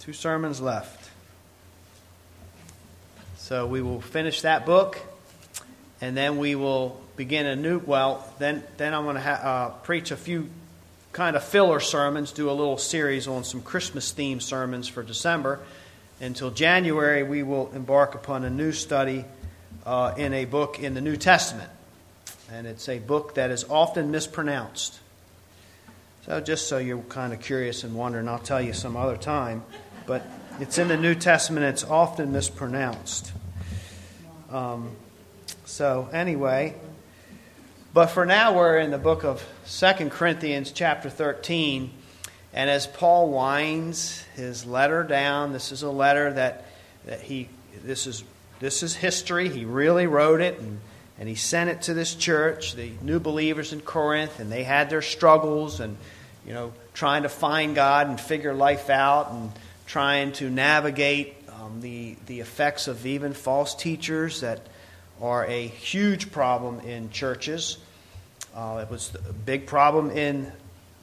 Two sermons left. So we will finish that book, and then we will begin a new. Well, then then I'm going to ha- uh, preach a few kind of filler sermons, do a little series on some Christmas themed sermons for December. Until January, we will embark upon a new study uh, in a book in the New Testament, and it's a book that is often mispronounced. So, just so you're kind of curious and wondering, I'll tell you some other time. But it's in the New Testament, it's often mispronounced. Um, so, anyway, but for now, we're in the book of Second Corinthians, chapter 13. And as Paul winds his letter down, this is a letter that, that he, this is, this is history. He really wrote it, and, and he sent it to this church, the new believers in Corinth, and they had their struggles and you know, trying to find God and figure life out and trying to navigate um, the, the effects of even false teachers that are a huge problem in churches. Uh, it was a big problem in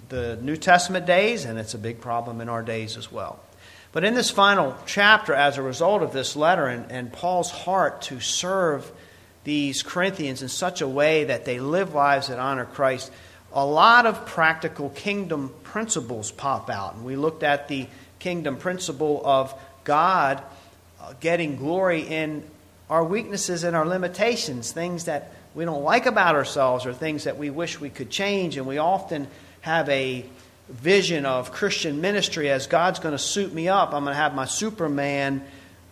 the New Testament days, and it's a big problem in our days as well. But in this final chapter, as a result of this letter and, and Paul's heart to serve these Corinthians in such a way that they live lives that honor Christ, a lot of practical kingdom principles pop out. And we looked at the kingdom principle of God uh, getting glory in our weaknesses and our limitations, things that we don't like about ourselves or things that we wish we could change. And we often have a vision of Christian ministry as God's going to suit me up. I'm going to have my Superman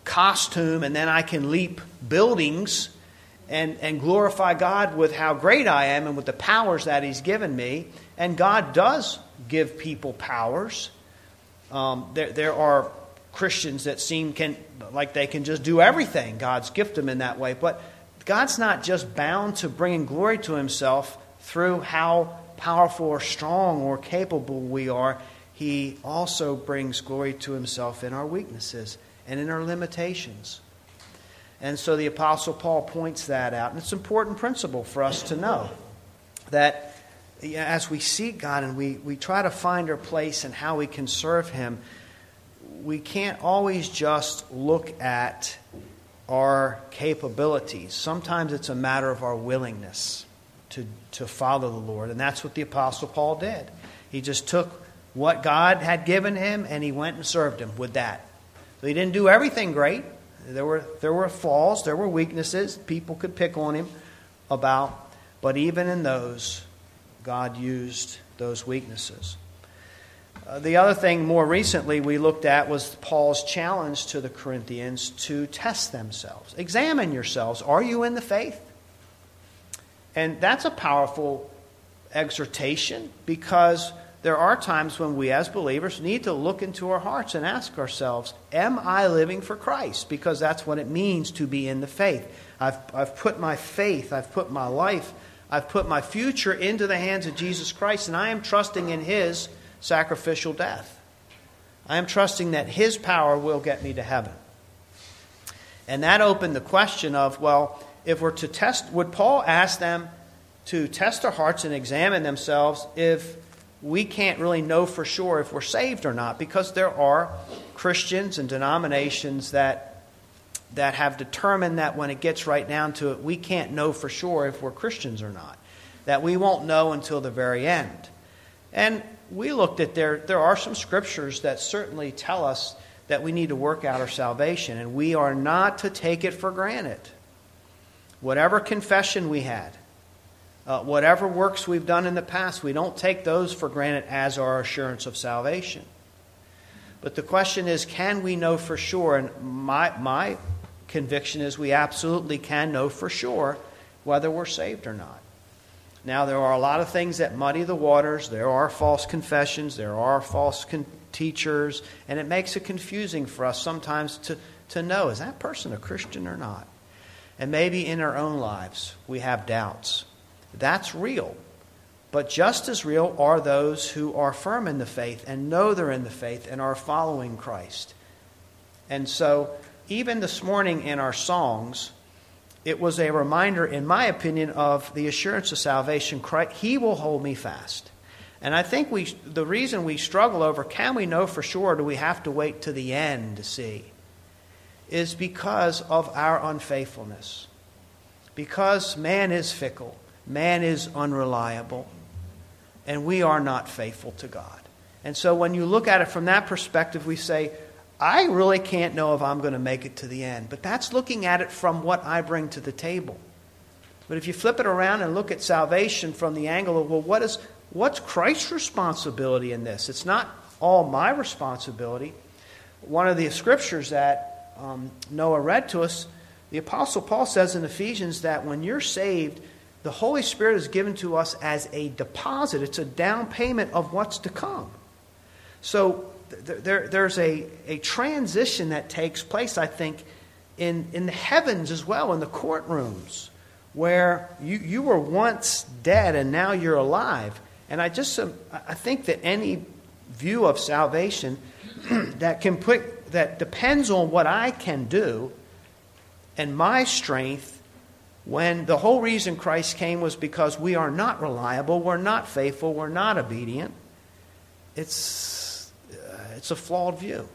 costume, and then I can leap buildings and, and glorify God with how great I am and with the powers that He's given me. And God does give people powers. Um, there, there are Christians that seem can, like they can just do everything. God's gifted them in that way. But God's not just bound to bringing glory to Himself through how powerful or strong or capable we are. He also brings glory to Himself in our weaknesses and in our limitations. And so the Apostle Paul points that out. And it's an important principle for us to know that as we seek God and we, we try to find our place and how we can serve Him, we can't always just look at our capabilities. Sometimes it's a matter of our willingness to, to follow the Lord. And that's what the Apostle Paul did. He just took what God had given him and he went and served him with that. So he didn't do everything great. There were, there were flaws, there were weaknesses people could pick on him about, but even in those, God used those weaknesses. Uh, the other thing more recently we looked at was Paul's challenge to the Corinthians to test themselves. Examine yourselves. Are you in the faith? And that's a powerful exhortation because there are times when we as believers need to look into our hearts and ask ourselves, Am I living for Christ? Because that's what it means to be in the faith. I've, I've put my faith, I've put my life, I've put my future into the hands of Jesus Christ, and I am trusting in His sacrificial death. I am trusting that His power will get me to heaven. And that opened the question of, well, if we're to test, would Paul ask them to test their hearts and examine themselves if we can't really know for sure if we're saved or not because there are Christians and denominations that that have determined that when it gets right down to it, we can't know for sure if we're Christians or not. That we won't know until the very end. And we looked at there, there are some scriptures that certainly tell us that we need to work out our salvation, and we are not to take it for granted. Whatever confession we had, uh, whatever works we've done in the past, we don't take those for granted as our assurance of salvation. But the question is can we know for sure? And my, my conviction is we absolutely can know for sure whether we're saved or not. Now, there are a lot of things that muddy the waters. There are false confessions, there are false con- teachers, and it makes it confusing for us sometimes to, to know is that person a Christian or not? And maybe in our own lives we have doubts. That's real. But just as real are those who are firm in the faith and know they're in the faith and are following Christ. And so, even this morning in our songs, it was a reminder, in my opinion, of the assurance of salvation. Christ, he will hold me fast. And I think we, the reason we struggle over can we know for sure, do we have to wait to the end to see, is because of our unfaithfulness. Because man is fickle, man is unreliable, and we are not faithful to God. And so when you look at it from that perspective, we say, I really can't know if I'm going to make it to the end. But that's looking at it from what I bring to the table. But if you flip it around and look at salvation from the angle of, well, what is, what's Christ's responsibility in this? It's not all my responsibility. One of the scriptures that um, Noah read to us, the Apostle Paul says in Ephesians that when you're saved, the Holy Spirit is given to us as a deposit. It's a down payment of what's to come. So there, there's a, a transition that takes place, I think, in, in the heavens as well, in the courtrooms, where you, you were once dead and now you're alive. And I just um, I think that any view of salvation that can put that depends on what I can do and my strength when the whole reason Christ came was because we are not reliable, we're not faithful, we're not obedient. It's, it's a flawed view.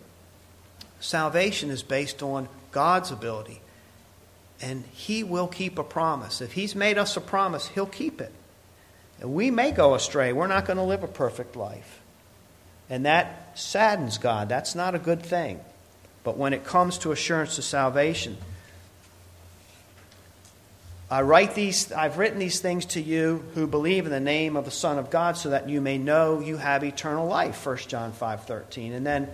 Salvation is based on God's ability, and He will keep a promise. If He's made us a promise, He'll keep it. And we may go astray. We're not going to live a perfect life. And that saddens God. That's not a good thing. But when it comes to assurance of salvation, I write these, I've written these things to you who believe in the name of the Son of God so that you may know you have eternal life, 1 John 5.13. And then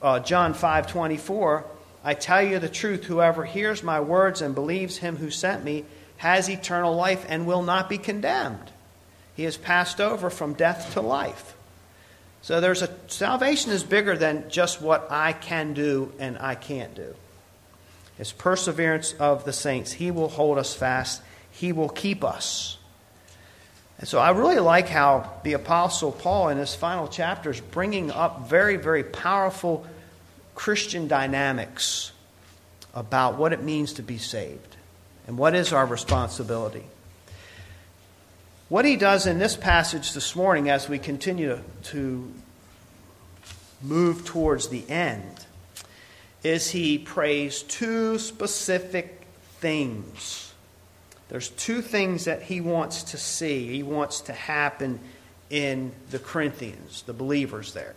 uh, John 5.24, I tell you the truth, whoever hears my words and believes him who sent me has eternal life and will not be condemned. He has passed over from death to life. So there's a salvation is bigger than just what I can do and I can't do. It's perseverance of the saints. He will hold us fast. He will keep us. And so I really like how the Apostle Paul in his final chapter is bringing up very, very powerful Christian dynamics about what it means to be saved and what is our responsibility. What he does in this passage this morning as we continue to move towards the end is he prays two specific things. There's two things that he wants to see, he wants to happen in the Corinthians, the believers there.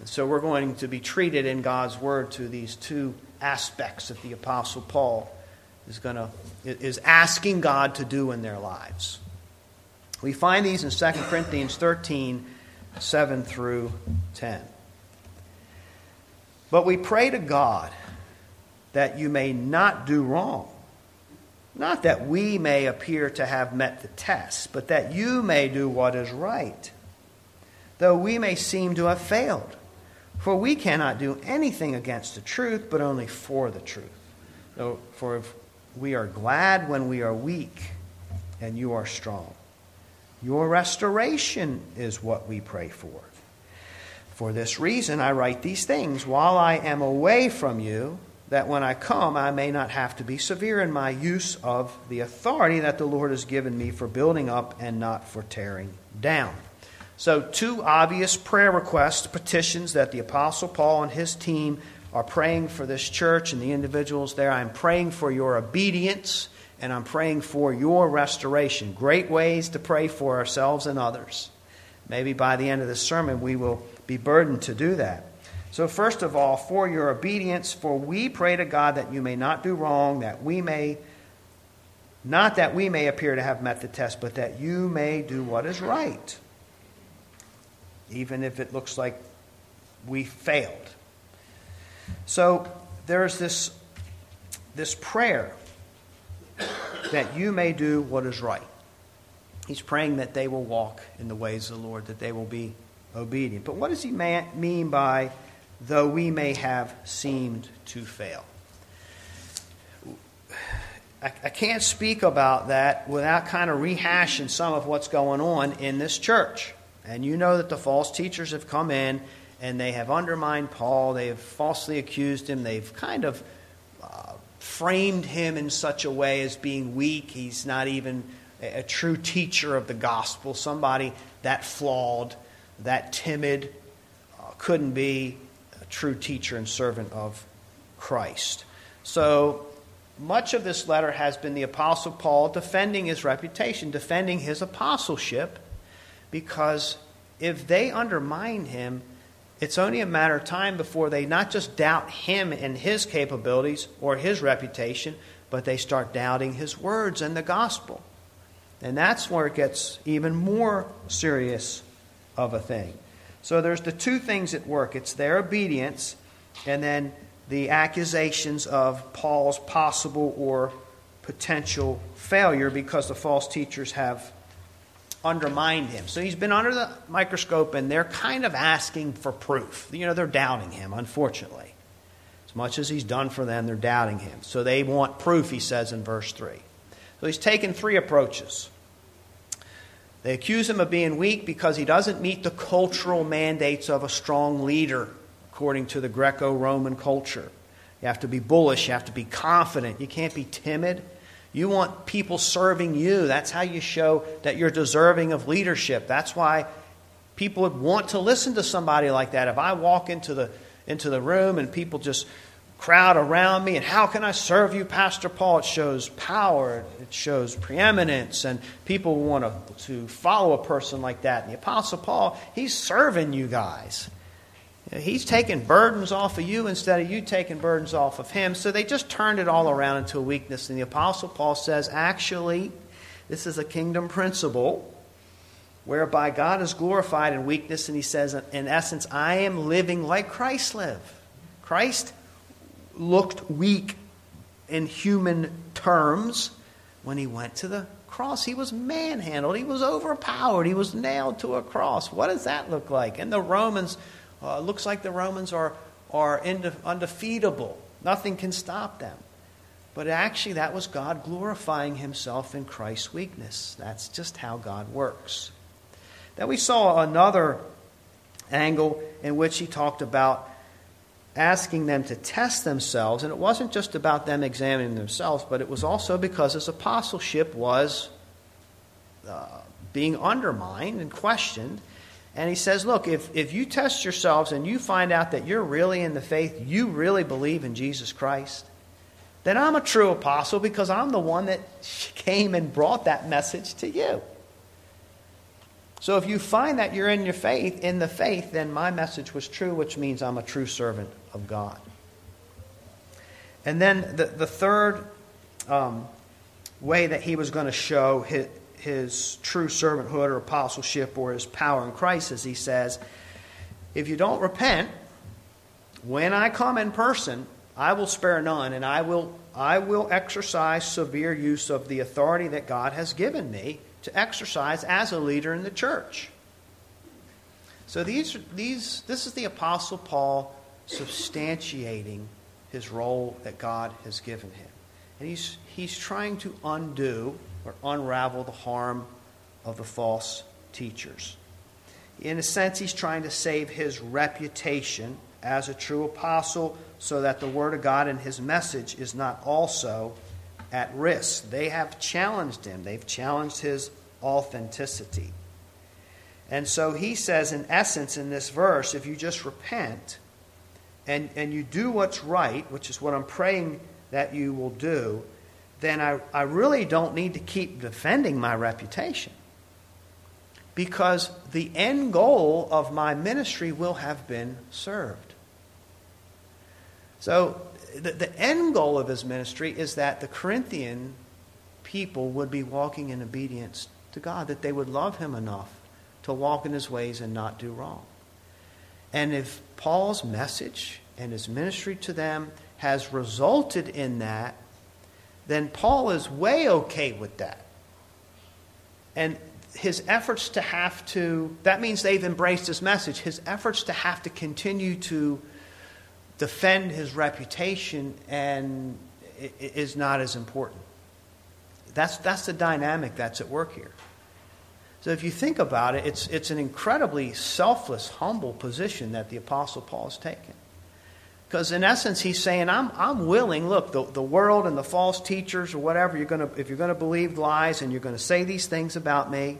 And so we're going to be treated in God's word to these two aspects that the apostle Paul is going to is asking God to do in their lives. We find these in 2 Corinthians 13, 7 through 10. But we pray to God that you may not do wrong. Not that we may appear to have met the test, but that you may do what is right, though we may seem to have failed. For we cannot do anything against the truth, but only for the truth. For we are glad when we are weak, and you are strong. Your restoration is what we pray for. For this reason, I write these things while I am away from you, that when I come, I may not have to be severe in my use of the authority that the Lord has given me for building up and not for tearing down. So, two obvious prayer requests, petitions that the Apostle Paul and his team are praying for this church and the individuals there. I'm praying for your obedience and I'm praying for your restoration. Great ways to pray for ourselves and others. Maybe by the end of the sermon, we will be burdened to do that. So, first of all, for your obedience, for we pray to God that you may not do wrong, that we may, not that we may appear to have met the test, but that you may do what is right, even if it looks like we failed. So, there's this, this prayer that you may do what is right. He's praying that they will walk in the ways of the Lord, that they will be obedient. But what does he mean by, though we may have seemed to fail? I, I can't speak about that without kind of rehashing some of what's going on in this church. And you know that the false teachers have come in and they have undermined Paul, they have falsely accused him, they've kind of uh, framed him in such a way as being weak. He's not even a, true teacher of the gospel, somebody that flawed, that timid, uh, couldn't be a true teacher and servant of Christ. So much of this letter has been the Apostle Paul defending his reputation, defending his apostleship, because if they undermine him, it's only a matter of time before they not just doubt him and his capabilities or his reputation, but they start doubting his words and the gospel. And that's where it gets even more serious of a thing. So there's the two things at work it's their obedience, and then the accusations of Paul's possible or potential failure because the false teachers have undermined him. So he's been under the microscope and they're kind of asking for proof. You know, they're doubting him, unfortunately. As much as he's done for them, they're doubting him. So they want proof, he says in verse 3. So he's taken three approaches. They accuse him of being weak because he doesn't meet the cultural mandates of a strong leader according to the Greco Roman culture. You have to be bullish, you have to be confident, you can't be timid. You want people serving you. That's how you show that you're deserving of leadership. That's why people would want to listen to somebody like that. If I walk into the into the room and people just crowd around me and how can I serve you, Pastor Paul? It shows power, it shows preeminence, and people want to, to follow a person like that. And the Apostle Paul, he's serving you guys. He's taking burdens off of you instead of you taking burdens off of him. So they just turned it all around into a weakness. And the Apostle Paul says, actually, this is a kingdom principle whereby God is glorified in weakness. And he says, in essence, I am living like Christ lived. Christ looked weak in human terms when he went to the cross. He was manhandled, he was overpowered, he was nailed to a cross. What does that look like? And the Romans uh, looks like the Romans are, are undefeatable. Nothing can stop them. But actually, that was God glorifying himself in Christ's weakness. That's just how God works. Then we saw another angle in which he talked about asking them to test themselves. And it wasn't just about them examining themselves, but it was also because his apostleship was uh, being undermined and questioned. And he says, Look, if, if you test yourselves and you find out that you're really in the faith, you really believe in Jesus Christ, then I'm a true apostle because I'm the one that came and brought that message to you. So if you find that you're in your faith, in the faith, then my message was true, which means I'm a true servant of God. And then the, the third um, way that he was going to show his, his true servanthood or apostleship or his power in Christ as he says, if you don't repent, when I come in person, I will spare none, and I will, I will exercise severe use of the authority that God has given me to exercise as a leader in the church. So these, these, this is the Apostle Paul substantiating his role that God has given him. And he's, he's trying to undo or unravel the harm of the false teachers. In a sense, he's trying to save his reputation as a true apostle so that the Word of God and his message is not also at risk. They have challenged him, they've challenged his authenticity. And so he says, in essence, in this verse, if you just repent and, and you do what's right, which is what I'm praying that you will do, then I, I really don't need to keep defending my reputation. Because the end goal of my ministry will have been served. So, the, the end goal of his ministry is that the Corinthian people would be walking in obedience to God, that they would love him enough to walk in his ways and not do wrong. And if Paul's message and his ministry to them has resulted in that, then Paul is way okay with that. And his efforts to have to, that means they've embraced his message. His efforts to have to continue to defend his reputation and is not as important. That's, that's the dynamic that's at work here. So if you think about it, it's, it's an incredibly selfless, humble position that the Apostle Paul has taken. Because in essence, he's saying, I'm, I'm willing, look, the, the world and the false teachers or whatever, you're gonna, if you're going to believe lies and you're going to say these things about me,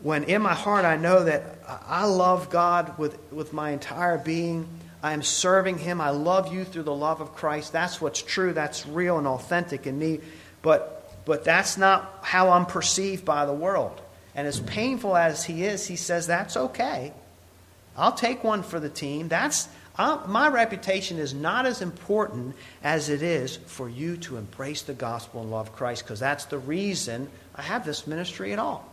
when in my heart I know that I love God with, with my entire being, I am serving Him, I love you through the love of Christ, that's what's true, that's real and authentic in me. But, but that's not how I'm perceived by the world. And as painful as He is, He says, that's okay. I'll take one for the team. That's, uh, my reputation is not as important as it is for you to embrace the gospel and love Christ, because that's the reason I have this ministry at all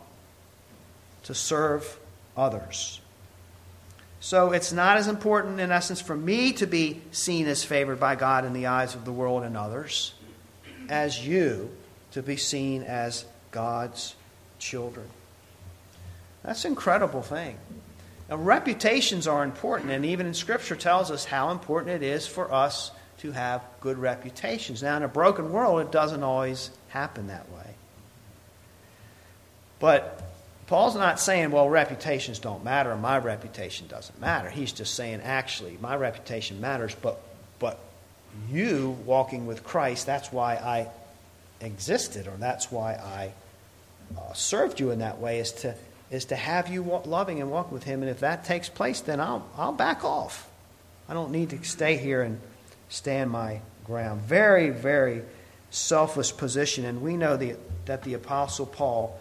to serve others. So it's not as important, in essence, for me to be seen as favored by God in the eyes of the world and others as you to be seen as God's children. That's an incredible thing. Now, reputations are important, and even in Scripture tells us how important it is for us to have good reputations. Now, in a broken world, it doesn't always happen that way. But Paul's not saying, well, reputations don't matter, my reputation doesn't matter. He's just saying, actually, my reputation matters, but, but you walking with Christ, that's why I existed, or that's why I uh, served you in that way, is to is to have you loving and walk with Him. And if that takes place, then I'll, I'll back off. I don't need to stay here and stand my ground. Very, very selfless position. And we know the, that the Apostle Paul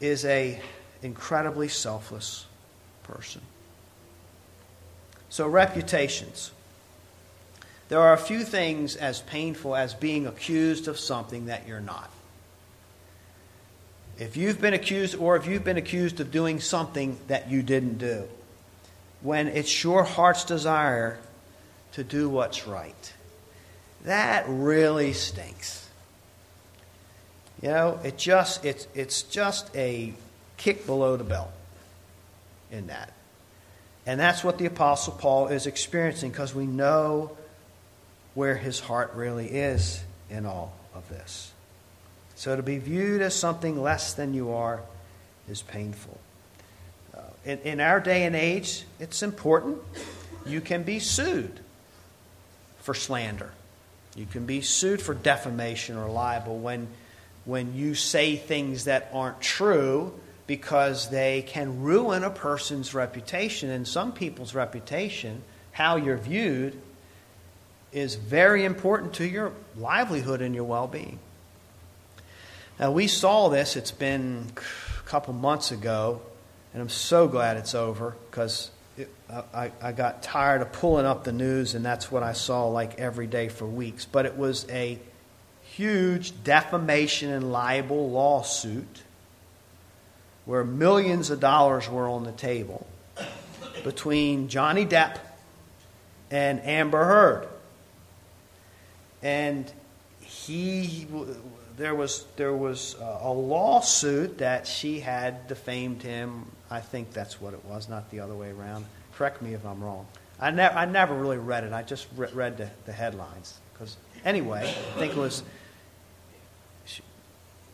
is a incredibly selfless person. So, reputations. There are a few things as painful as being accused of something that you're not. If you've been accused, or if you've been accused of doing something that you didn't do, when it's your heart's desire to do what's right, that really stinks. You know, it just it's it's just a kick below the belt in that. And that's what the apostle Paul is experiencing because we know where his heart really is in all of this. So to be viewed as something less than you are is painful. Uh, in, in our day and age, it's important. You can be sued for slander. You can be sued for defamation or libel when, when you say things that aren't true because they can ruin a person's reputation. And some people's reputation, how you're viewed, is very important to your livelihood and your well being. Now, we saw this, it's been a couple months ago, and I'm so glad it's over because I, I got tired of pulling up the news, and that's what I saw like every day for weeks. But it was a huge defamation and libel lawsuit where millions of dollars were on the table between Johnny Depp and Amber Heard. And he there was there was uh, a lawsuit that she had defamed him. I think that's what it was, not the other way around. Correct me if I'm wrong. I never I never really read it. I just re- read the, the headlines because anyway, I think it was.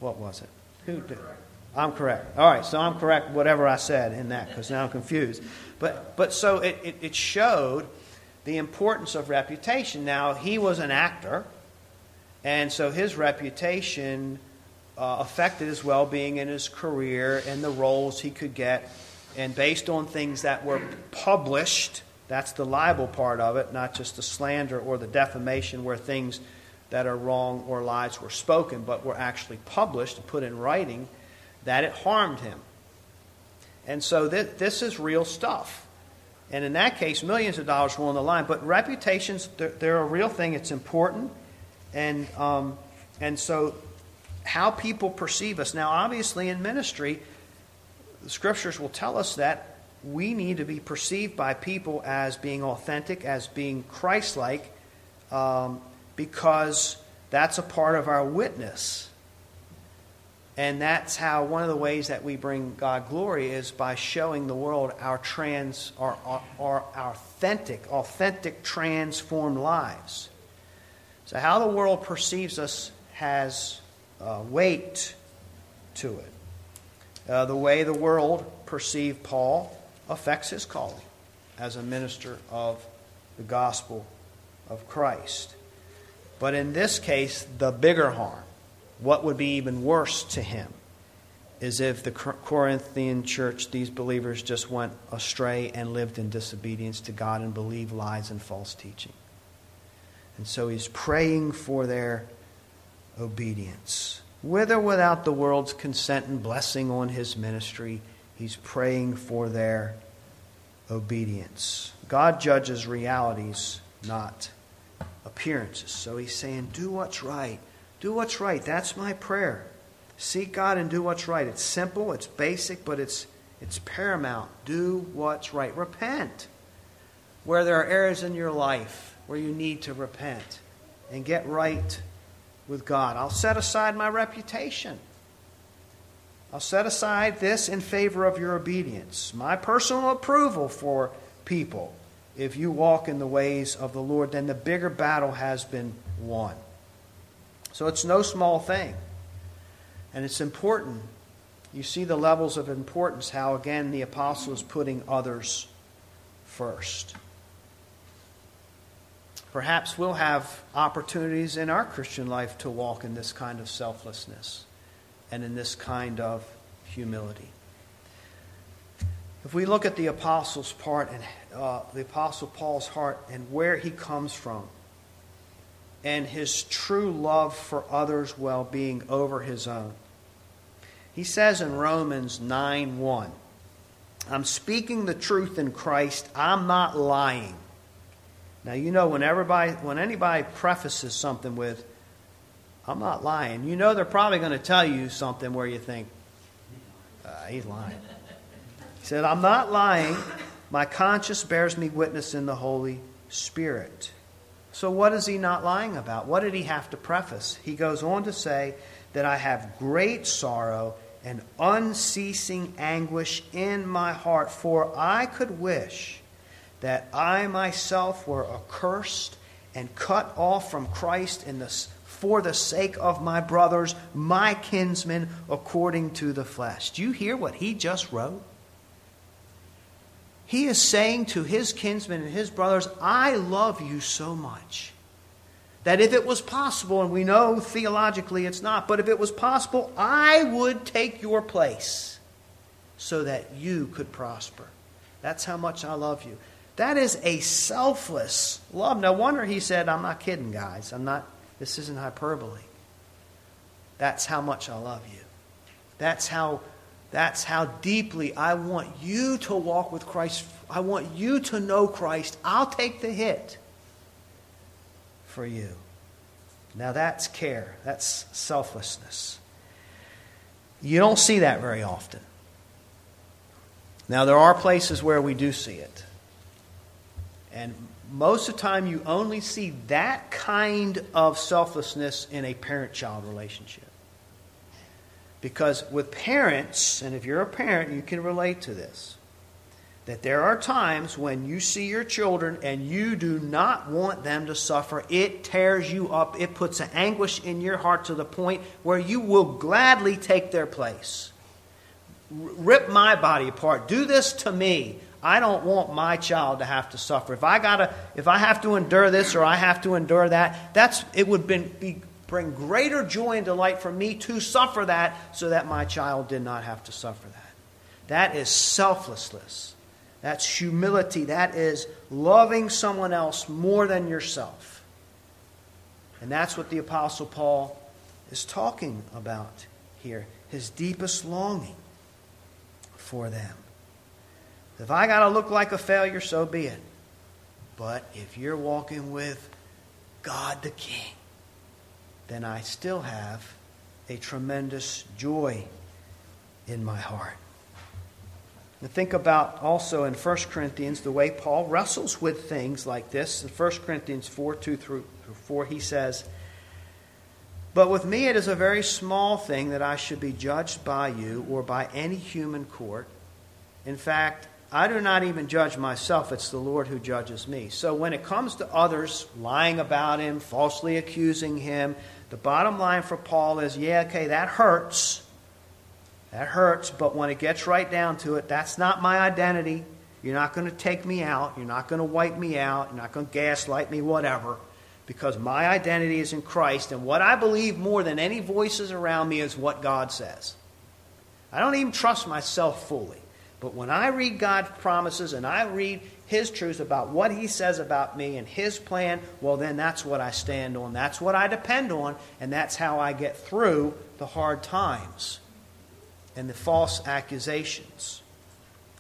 What was it? Who did? I'm correct. All right, so I'm correct. Whatever I said in that, because now I'm confused. But but so it, it, it showed the importance of reputation. Now he was an actor and so his reputation uh, affected his well being in his career and the roles he could get. And based on things that were published, that's the libel part of it, not just the slander or the defamation where things that are wrong or lies were spoken, but were actually published and put in writing, that it harmed him. And so th- this is real stuff. And in that case, millions of dollars were on the line. But reputations, they're, they're a real thing. It's important. And, um, and so, how people perceive us. Now, obviously, in ministry, the scriptures will tell us that we need to be perceived by people as being authentic, as being Christ like, um, because that's a part of our witness. And that's how one of the ways that we bring God glory is by showing the world our trans, our, our, our authentic, authentic, transformed lives. So, how the world perceives us has uh, weight to it. Uh, the way the world perceived Paul affects his calling as a minister of the gospel of Christ. But in this case, the bigger harm, what would be even worse to him, is if the Corinthian church, these believers, just went astray and lived in disobedience to God and believed lies and false teaching. And so he's praying for their obedience. With or without the world's consent and blessing on his ministry, he's praying for their obedience. God judges realities, not appearances. So he's saying, Do what's right. Do what's right. That's my prayer. Seek God and do what's right. It's simple, it's basic, but it's, it's paramount. Do what's right. Repent. Where there are errors in your life where you need to repent and get right with God. I'll set aside my reputation. I'll set aside this in favor of your obedience, my personal approval for people. If you walk in the ways of the Lord, then the bigger battle has been won. So it's no small thing. And it's important. You see the levels of importance, how again the apostle is putting others first. Perhaps we'll have opportunities in our Christian life to walk in this kind of selflessness and in this kind of humility. If we look at the apostle's part and uh, the apostle Paul's heart and where he comes from, and his true love for others' well being over his own, he says in Romans 9 1, I'm speaking the truth in Christ, I'm not lying. Now, you know, when, everybody, when anybody prefaces something with, I'm not lying, you know they're probably going to tell you something where you think, uh, he's lying. He said, I'm not lying. My conscience bears me witness in the Holy Spirit. So, what is he not lying about? What did he have to preface? He goes on to say that I have great sorrow and unceasing anguish in my heart, for I could wish that I myself were accursed and cut off from Christ in the, for the sake of my brothers, my kinsmen, according to the flesh. Do you hear what he just wrote? He is saying to his kinsmen and his brothers, I love you so much that if it was possible, and we know theologically it's not, but if it was possible, I would take your place so that you could prosper. That's how much I love you. That is a selfless love. No wonder he said, I'm not kidding, guys. I'm not, this isn't hyperbole. That's how much I love you. That's how, that's how deeply I want you to walk with Christ. I want you to know Christ. I'll take the hit for you. Now that's care. That's selflessness. You don't see that very often. Now, there are places where we do see it. And most of the time, you only see that kind of selflessness in a parent child relationship. Because with parents, and if you're a parent, you can relate to this, that there are times when you see your children and you do not want them to suffer. It tears you up, it puts an anguish in your heart to the point where you will gladly take their place. Rip my body apart. Do this to me. I don't want my child to have to suffer. If I gotta, if I have to endure this or I have to endure that, that's it would be, bring greater joy and delight for me to suffer that, so that my child did not have to suffer that. That is selflessness. That's humility. That is loving someone else more than yourself. And that's what the Apostle Paul is talking about here. His deepest longing for them. If I got to look like a failure, so be it. But if you're walking with God the King, then I still have a tremendous joy in my heart. And think about also in 1 Corinthians the way Paul wrestles with things like this. In 1 Corinthians 4 2 through 4, he says, But with me it is a very small thing that I should be judged by you or by any human court. In fact, I do not even judge myself, it's the Lord who judges me. So when it comes to others lying about him, falsely accusing him, the bottom line for Paul is yeah, okay, that hurts. That hurts, but when it gets right down to it, that's not my identity. You're not going to take me out. You're not going to wipe me out. You're not going to gaslight me, whatever. Because my identity is in Christ, and what I believe more than any voices around me is what God says. I don't even trust myself fully. But when I read God's promises and I read His truth about what He says about me and His plan, well, then that's what I stand on. That's what I depend on, and that's how I get through the hard times and the false accusations.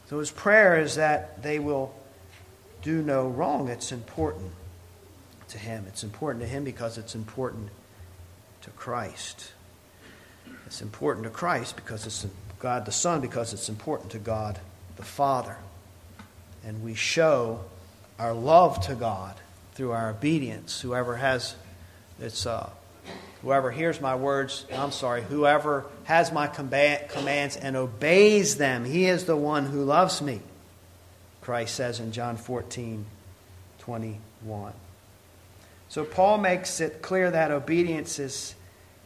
So his prayer is that they will do no wrong. It's important to him. It's important to him because it's important to Christ. It's important to Christ because it's God the Son, because it's important to God the Father. And we show our love to God through our obedience. Whoever has it's uh, whoever hears my words, I'm sorry, whoever has my commands and obeys them, he is the one who loves me. Christ says in John 14, 21. So Paul makes it clear that obedience is,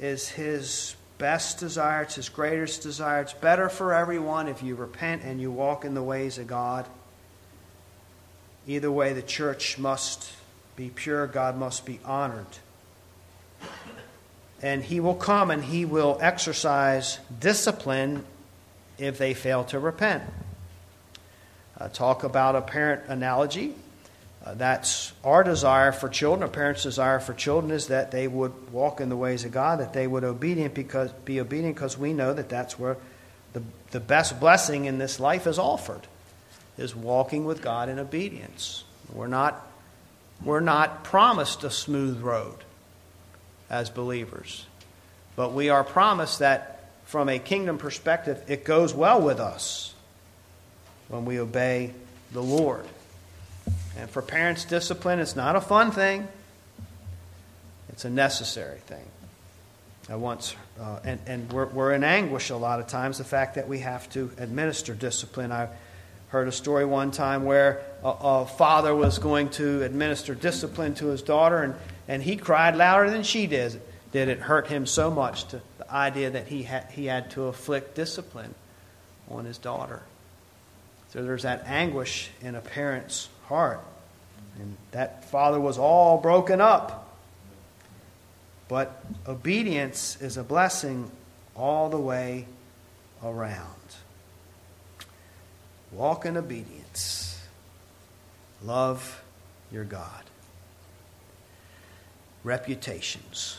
is his best desire, it's his greatest desire. It's better for everyone if you repent and you walk in the ways of God. Either way, the church must be pure, God must be honored. And he will come and he will exercise discipline if they fail to repent. Uh, talk about a parent analogy. Uh, that's our desire for children. A parent's desire for children is that they would walk in the ways of God, that they would obedient because, be obedient because we know that that's where the, the best blessing in this life is offered, is walking with God in obedience. We're not, we're not promised a smooth road as believers, but we are promised that from a kingdom perspective, it goes well with us when we obey the Lord. And for parents, discipline is not a fun thing, it's a necessary thing. I once, uh, and, and we're, we're in anguish a lot of times, the fact that we have to administer discipline. I heard a story one time where a, a father was going to administer discipline to his daughter, and, and he cried louder than she did. Did it hurt him so much to the idea that he had, he had to afflict discipline on his daughter? So there's that anguish in a parent's heart. And that father was all broken up. But obedience is a blessing all the way around. Walk in obedience. Love your God. Reputations.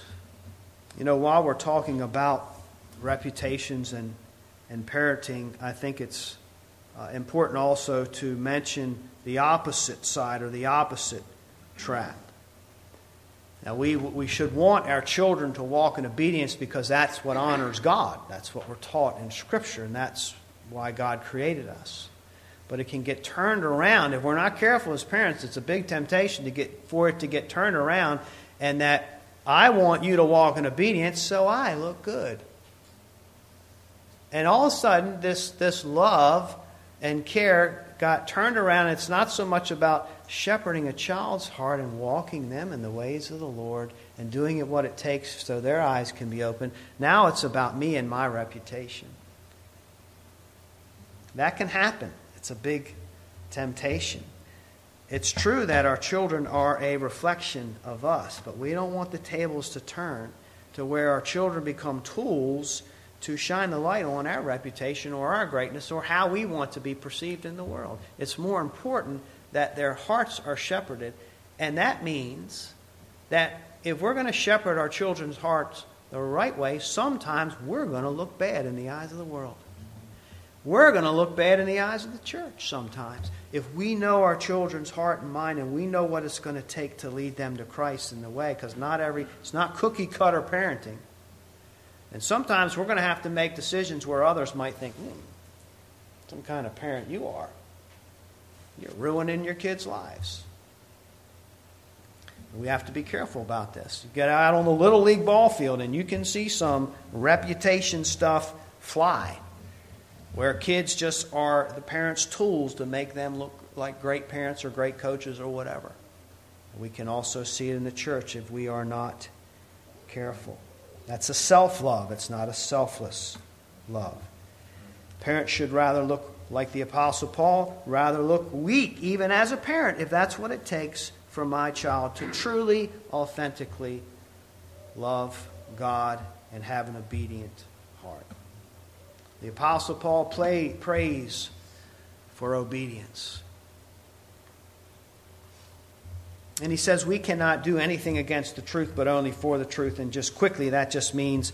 You know, while we're talking about reputations and, and parenting, I think it's uh, important also to mention the opposite side or the opposite trap. Now, we, we should want our children to walk in obedience because that's what honors God. That's what we're taught in Scripture, and that's why God created us. But it can get turned around. If we're not careful as parents, it's a big temptation to get, for it to get turned around, and that I want you to walk in obedience so I look good. And all of a sudden, this, this love and care got turned around. It's not so much about shepherding a child's heart and walking them in the ways of the Lord and doing it what it takes so their eyes can be open. Now it's about me and my reputation. That can happen. It's a big temptation. It's true that our children are a reflection of us, but we don't want the tables to turn to where our children become tools to shine the light on our reputation or our greatness or how we want to be perceived in the world. It's more important that their hearts are shepherded. And that means that if we're going to shepherd our children's hearts the right way, sometimes we're going to look bad in the eyes of the world. We're going to look bad in the eyes of the church sometimes. If we know our children's heart and mind and we know what it's going to take to lead them to Christ in the way, because not every, it's not cookie cutter parenting. And sometimes we're going to have to make decisions where others might think, hmm, some kind of parent you are. You're ruining your kids' lives. We have to be careful about this. You get out on the little league ball field and you can see some reputation stuff fly, where kids just are the parents' tools to make them look like great parents or great coaches or whatever. We can also see it in the church if we are not careful. That's a self love, it's not a selfless love. Parents should rather look like the Apostle Paul, rather look weak, even as a parent, if that's what it takes for my child to truly, authentically love God and have an obedient heart. The Apostle Paul play, prays for obedience. And he says we cannot do anything against the truth, but only for the truth. And just quickly, that just means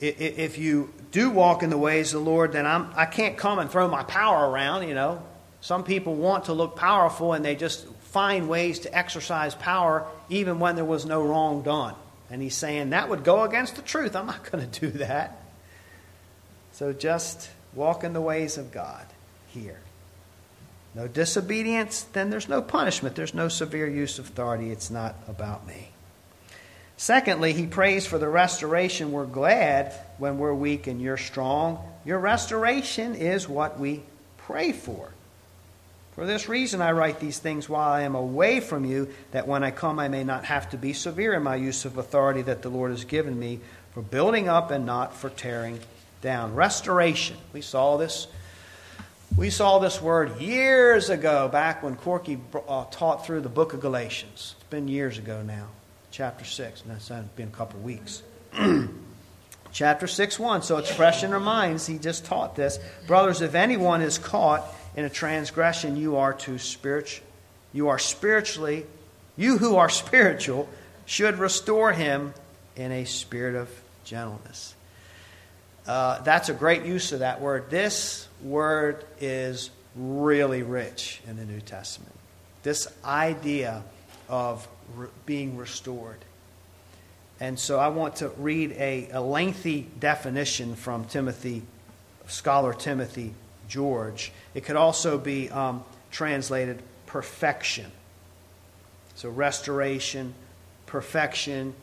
if you do walk in the ways of the Lord, then I'm, I can't come and throw my power around, you know. Some people want to look powerful and they just find ways to exercise power even when there was no wrong done. And he's saying that would go against the truth. I'm not going to do that. So just walk in the ways of God here. No disobedience, then there's no punishment. There's no severe use of authority. It's not about me. Secondly, he prays for the restoration. We're glad when we're weak and you're strong. Your restoration is what we pray for. For this reason, I write these things while I am away from you, that when I come, I may not have to be severe in my use of authority that the Lord has given me for building up and not for tearing down. Restoration. We saw this. We saw this word years ago, back when Corky uh, taught through the book of Galatians. It's been years ago now chapter 6. And that's been a couple weeks. chapter 6 1. So it's fresh in our minds. He just taught this. Brothers, if anyone is caught in a transgression, you are to spirit, you are spiritually, you who are spiritual, should restore him in a spirit of gentleness. Uh, that's a great use of that word. This word is really rich in the New Testament. This idea of re- being restored. And so I want to read a, a lengthy definition from Timothy, scholar Timothy George. It could also be um, translated perfection. So restoration, perfection.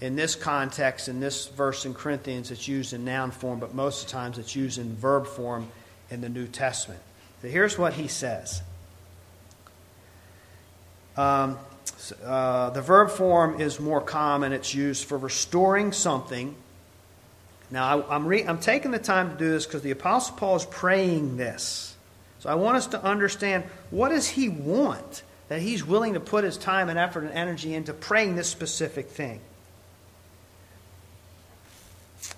In this context, in this verse in Corinthians, it's used in noun form, but most of the times it's used in verb form in the New Testament. So here's what he says. Um, uh, the verb form is more common. It's used for restoring something. Now, I, am re- I'm taking the time to do this because the Apostle Paul is praying this. So I want us to understand what does he want that he's willing to put his time and effort and energy into praying this specific thing.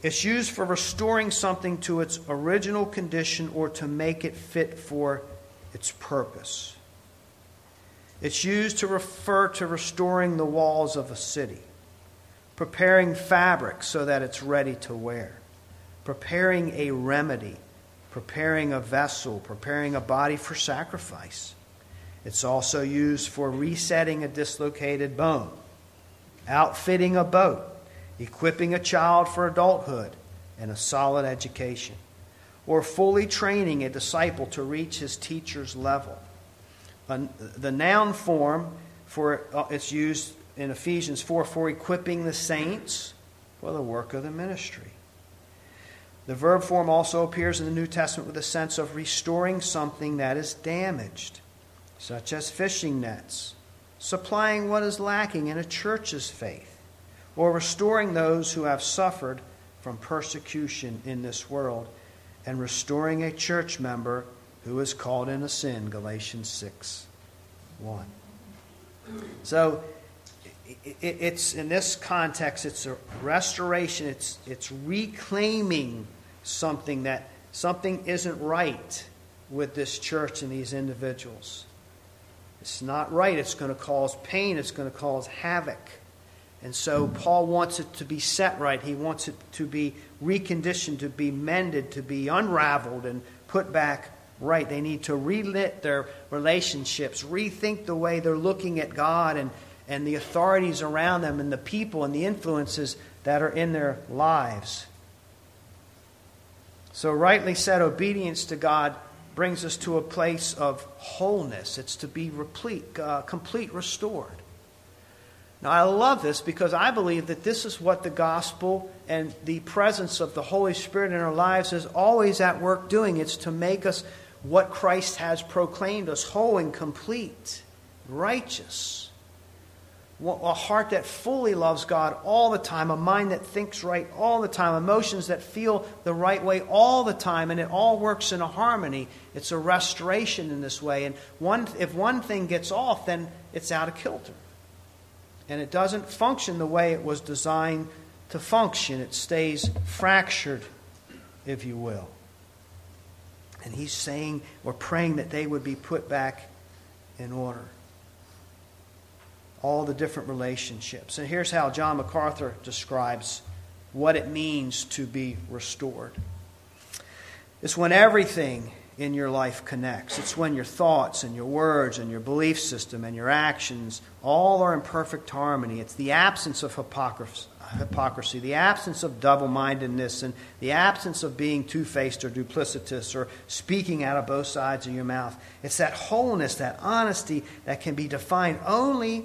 It's used for restoring something to its original condition or to make it fit for its purpose. It's used to refer to restoring the walls of a city, preparing fabric so that it's ready to wear, preparing a remedy, preparing a vessel, preparing a body for sacrifice. It's also used for resetting a dislocated bone, outfitting a boat, equipping a child for adulthood and a solid education, or fully training a disciple to reach his teacher's level the noun form for uh, it's used in Ephesians 4 for equipping the saints for the work of the ministry. The verb form also appears in the New Testament with a sense of restoring something that is damaged, such as fishing nets, supplying what is lacking in a church's faith, or restoring those who have suffered from persecution in this world, and restoring a church member who is caught in a sin, Galatians 6 1. So it's in this context, it's a restoration, it's, it's reclaiming something that something isn't right with this church and these individuals. It's not right. It's going to cause pain. It's going to cause havoc. And so Paul wants it to be set right. He wants it to be reconditioned, to be mended, to be unraveled and put back right. They need to relit their relationships, rethink the way they're looking at God and, and the authorities around them and the people and the influences that are in their lives. So, rightly said, obedience to God brings us to a place of wholeness. It's to be replete, uh, complete, restored. Now, I love this because I believe that this is what the gospel and the presence of the Holy Spirit in our lives is always at work doing. It's to make us what Christ has proclaimed us whole and complete, righteous. A heart that fully loves God all the time, a mind that thinks right all the time, emotions that feel the right way all the time, and it all works in a harmony. It's a restoration in this way. And one, if one thing gets off, then it's out of kilter. And it doesn't function the way it was designed to function, it stays fractured if you will. And he's saying or praying that they would be put back in order. All the different relationships. And here's how John MacArthur describes what it means to be restored. It's when everything in your life connects. It's when your thoughts and your words and your belief system and your actions all are in perfect harmony. It's the absence of hypocrisy the absence of double mindedness, and the absence of being two faced or duplicitous or speaking out of both sides of your mouth. It's that wholeness, that honesty that can be defined only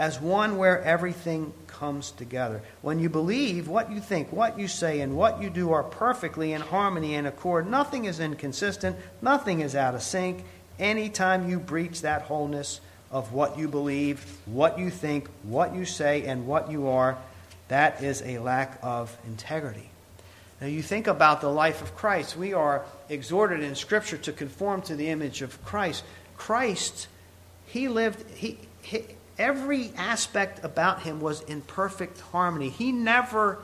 as one where everything comes together. When you believe what you think, what you say, and what you do are perfectly in harmony and accord, nothing is inconsistent, nothing is out of sync. Anytime you breach that wholeness of what you believe, what you think, what you say, and what you are, that is a lack of integrity. Now, you think about the life of Christ. We are exhorted in Scripture to conform to the image of Christ. Christ, he lived, he, he, every aspect about him was in perfect harmony. He never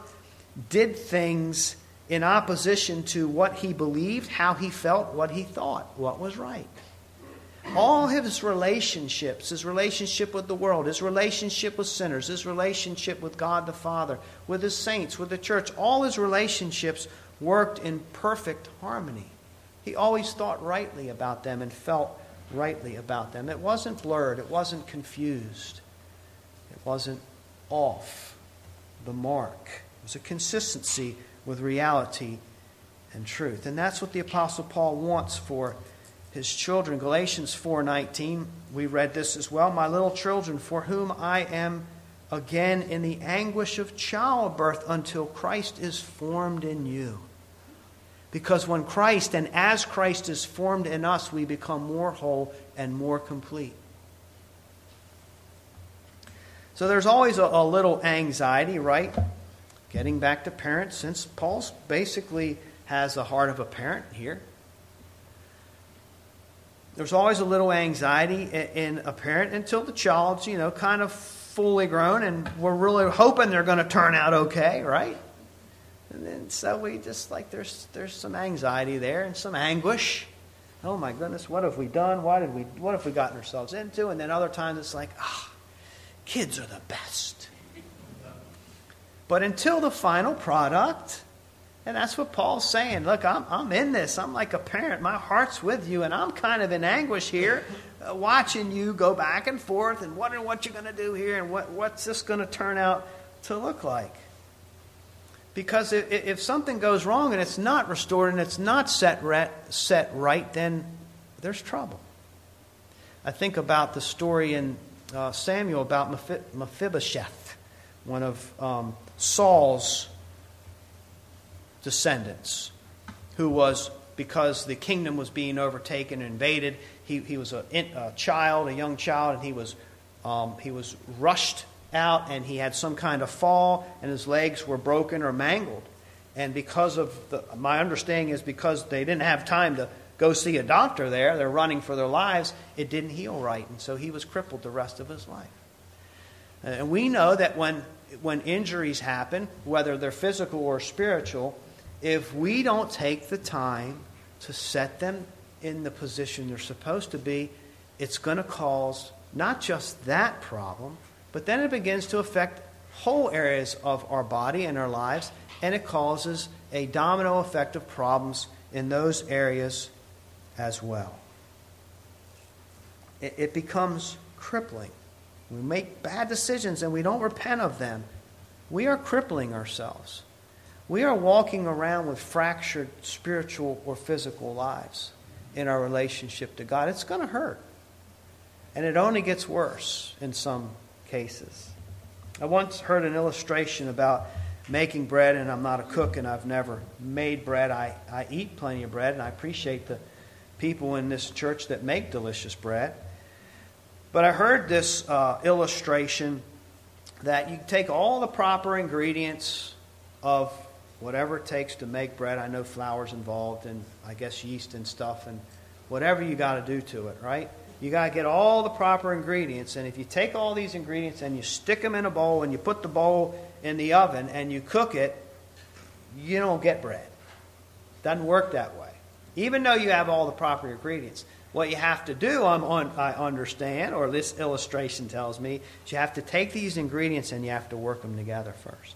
did things in opposition to what he believed, how he felt, what he thought, what was right. All his relationships, his relationship with the world, his relationship with sinners, his relationship with God the Father, with his saints, with the church, all his relationships worked in perfect harmony. He always thought rightly about them and felt rightly about them. It wasn't blurred, it wasn't confused, it wasn't off the mark. It was a consistency with reality and truth. And that's what the Apostle Paul wants for his children. Galatians 4:19, we read this as well, "My little children, for whom I am again in the anguish of childbirth until Christ is formed in you." Because when Christ and as Christ is formed in us, we become more whole and more complete. So there's always a, a little anxiety, right? Getting back to parents, since Paul's basically has the heart of a parent here there's always a little anxiety in a parent until the child's, you know, kind of fully grown, and we're really hoping they're going to turn out okay, right? And then so we just like there's there's some anxiety there and some anguish. Oh my goodness, what have we done? Why did we? What have we gotten ourselves into? And then other times it's like, ah, kids are the best. But until the final product, and that's what Paul's saying. Look, I'm, I'm in this. I'm like a parent. My heart's with you, and I'm kind of in anguish here, uh, watching you go back and forth and wondering what you're going to do here and what, what's this going to turn out to look like. Because if, something goes wrong and it's not restored and it's not set, re- set right, then there's trouble. I think about the story in uh, Samuel about Mephibosheth, one of um, Saul's descendants, who was, because the kingdom was being overtaken and invaded, he, he was a, a child, a young child, and he was, um, he was rushed out and he had some kind of fall and his legs were broken or mangled. And because of the, my understanding is because they didn't have time to go see a doctor there, they're running for their lives, it didn't heal right. And so he was crippled the rest of his life. Uh, and we know that when, when injuries happen, whether they're physical or spiritual, if we don't take the time to set them in the position they're supposed to be, it's going to cause not just that problem, but then it begins to affect whole areas of our body and our lives, and it causes a domino effect of problems in those areas as well. It, it becomes crippling. We make bad decisions and we don't repent of them. We are crippling ourselves we are walking around with fractured spiritual or physical lives in our relationship to God. It's going to hurt. And it only gets worse in some cases. I once heard an illustration about making bread, and I'm not a cook and I've never made bread. I, I eat plenty of bread, and I appreciate the people in this church that make delicious bread. But I heard this uh, illustration that you take all the proper ingredients of whatever it takes to make bread. I know flour's involved and I guess yeast and stuff and whatever you got to do to it, right? You got to get all the proper ingredients. And if you take all these ingredients and you stick them in a bowl and you put the bowl in the oven and you cook it, you don't get bread. Doesn't work that way. Even though you have all the proper ingredients. What you have to do, I'm on, I understand, or this illustration tells me, is you have to take these ingredients and you have to work them together first.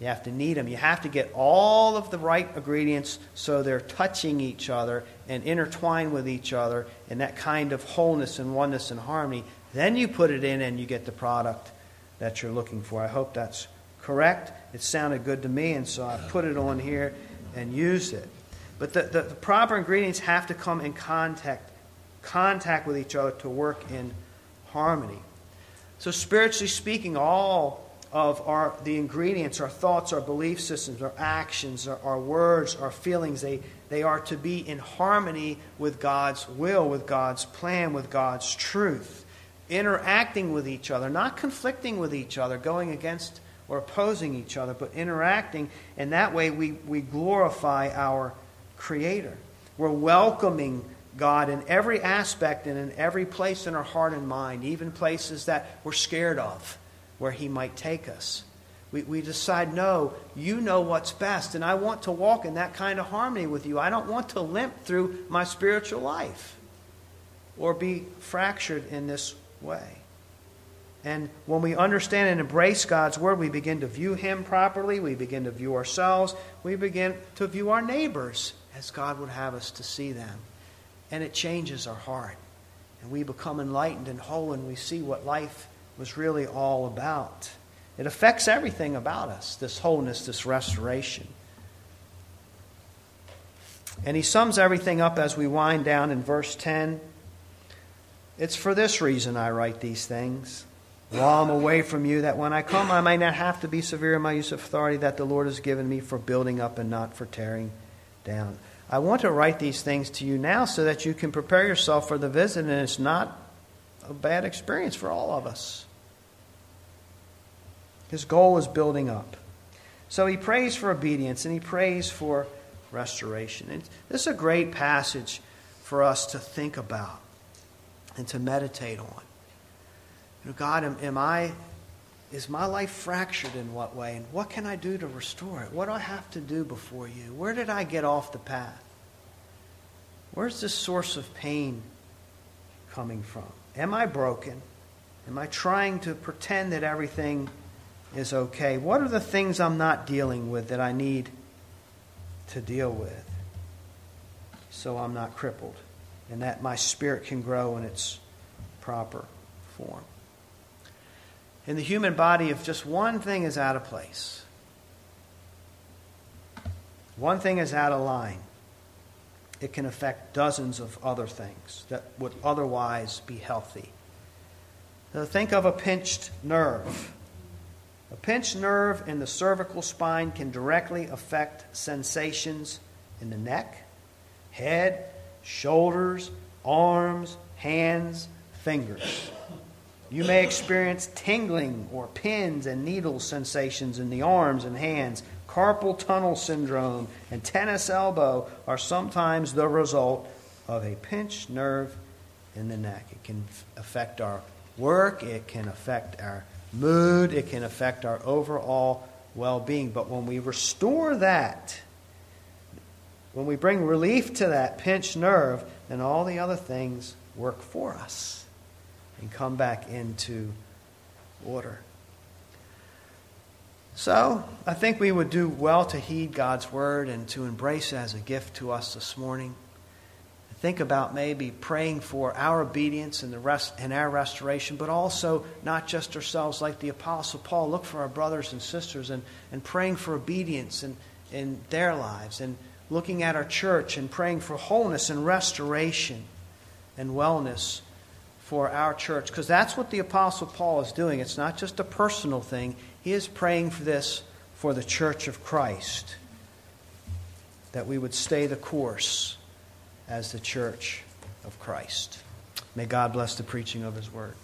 You have to knead them. You have to get all of the right ingredients so they're touching each other and intertwined with each other in that kind of wholeness and oneness and harmony. Then you put it in and you get the product that you're looking for. I hope that's correct. It sounded good to me, and so I put it on here and used it. But the, the, the proper ingredients have to come in contact, contact with each other to work in harmony. So, spiritually speaking, all of our, the ingredients, our thoughts, our belief systems, our actions, our, our words, our feelings, they, they are to be in harmony with God's will, with God's plan, with God's truth. Interacting with each other, not conflicting with each other, going against or opposing each other, but interacting. And that way we, we glorify our Creator. We're welcoming God in every aspect and in every place in our heart and mind, even places that we're scared of, where He might take us. We, we decide, no, you know what's best, and I want to walk in that kind of harmony with you. I don't want to limp through my spiritual life or be fractured in this way. And when we understand and embrace God's Word, we begin to view Him properly. We begin to view ourselves. We begin to view our neighbors as God would have us to see them. And it changes our heart. And we become enlightened and whole, and we see what life was really all about. It affects everything about us this wholeness, this restoration. And he sums everything up as we wind down in verse 10. It's for this reason I write these things while I'm away from you, that when I come, I may not have to be severe in my use of authority that the Lord has given me for building up and not for tearing down. I want to write these things to you now so that you can prepare yourself for the visit, and it's not a bad experience for all of us. His goal is building up. So he prays for obedience and he prays for restoration. And this is a great passage for us to think about and to meditate on. You know, God, am, am I, is my life fractured in what way? And what can I do to restore it? What do I have to do before you? Where did I get off the path? Where's this source of pain coming from? Am I broken? Am I trying to pretend that everything is okay? What are the things I'm not dealing with that I need to deal with so I'm not crippled and that my spirit can grow in its proper form? in the human body if just one thing is out of place, one thing is out of line, it can affect dozens of other things that would otherwise be healthy. Now think of a pinched nerve. A pinched nerve in the cervical spine can directly affect sensations in the neck, head, shoulders, arms, hands, fingers. You may experience tingling or pins and needle sensations in the arms and hands. Carpal tunnel syndrome and tennis elbow are sometimes the result of a pinched nerve in the neck. It can affect our work, it can affect our mood, it can affect our overall well being. But when we restore that, when we bring relief to that pinched nerve, then all the other things work for us and come back into order. So, I think we would do well to heed God's word and to embrace it as a gift to us this morning. Think about maybe praying for our obedience and, the rest, and our restoration, but also not just ourselves, like the Apostle Paul. Look for our brothers and sisters and, and praying for obedience in, in their lives, and looking at our church and praying for wholeness and restoration and wellness for our church because that's what the Apostle Paul is doing. It's not just a personal thing, he is praying for this for the church of Christ, that we would stay the course as the church of Christ. May God bless the preaching of his word.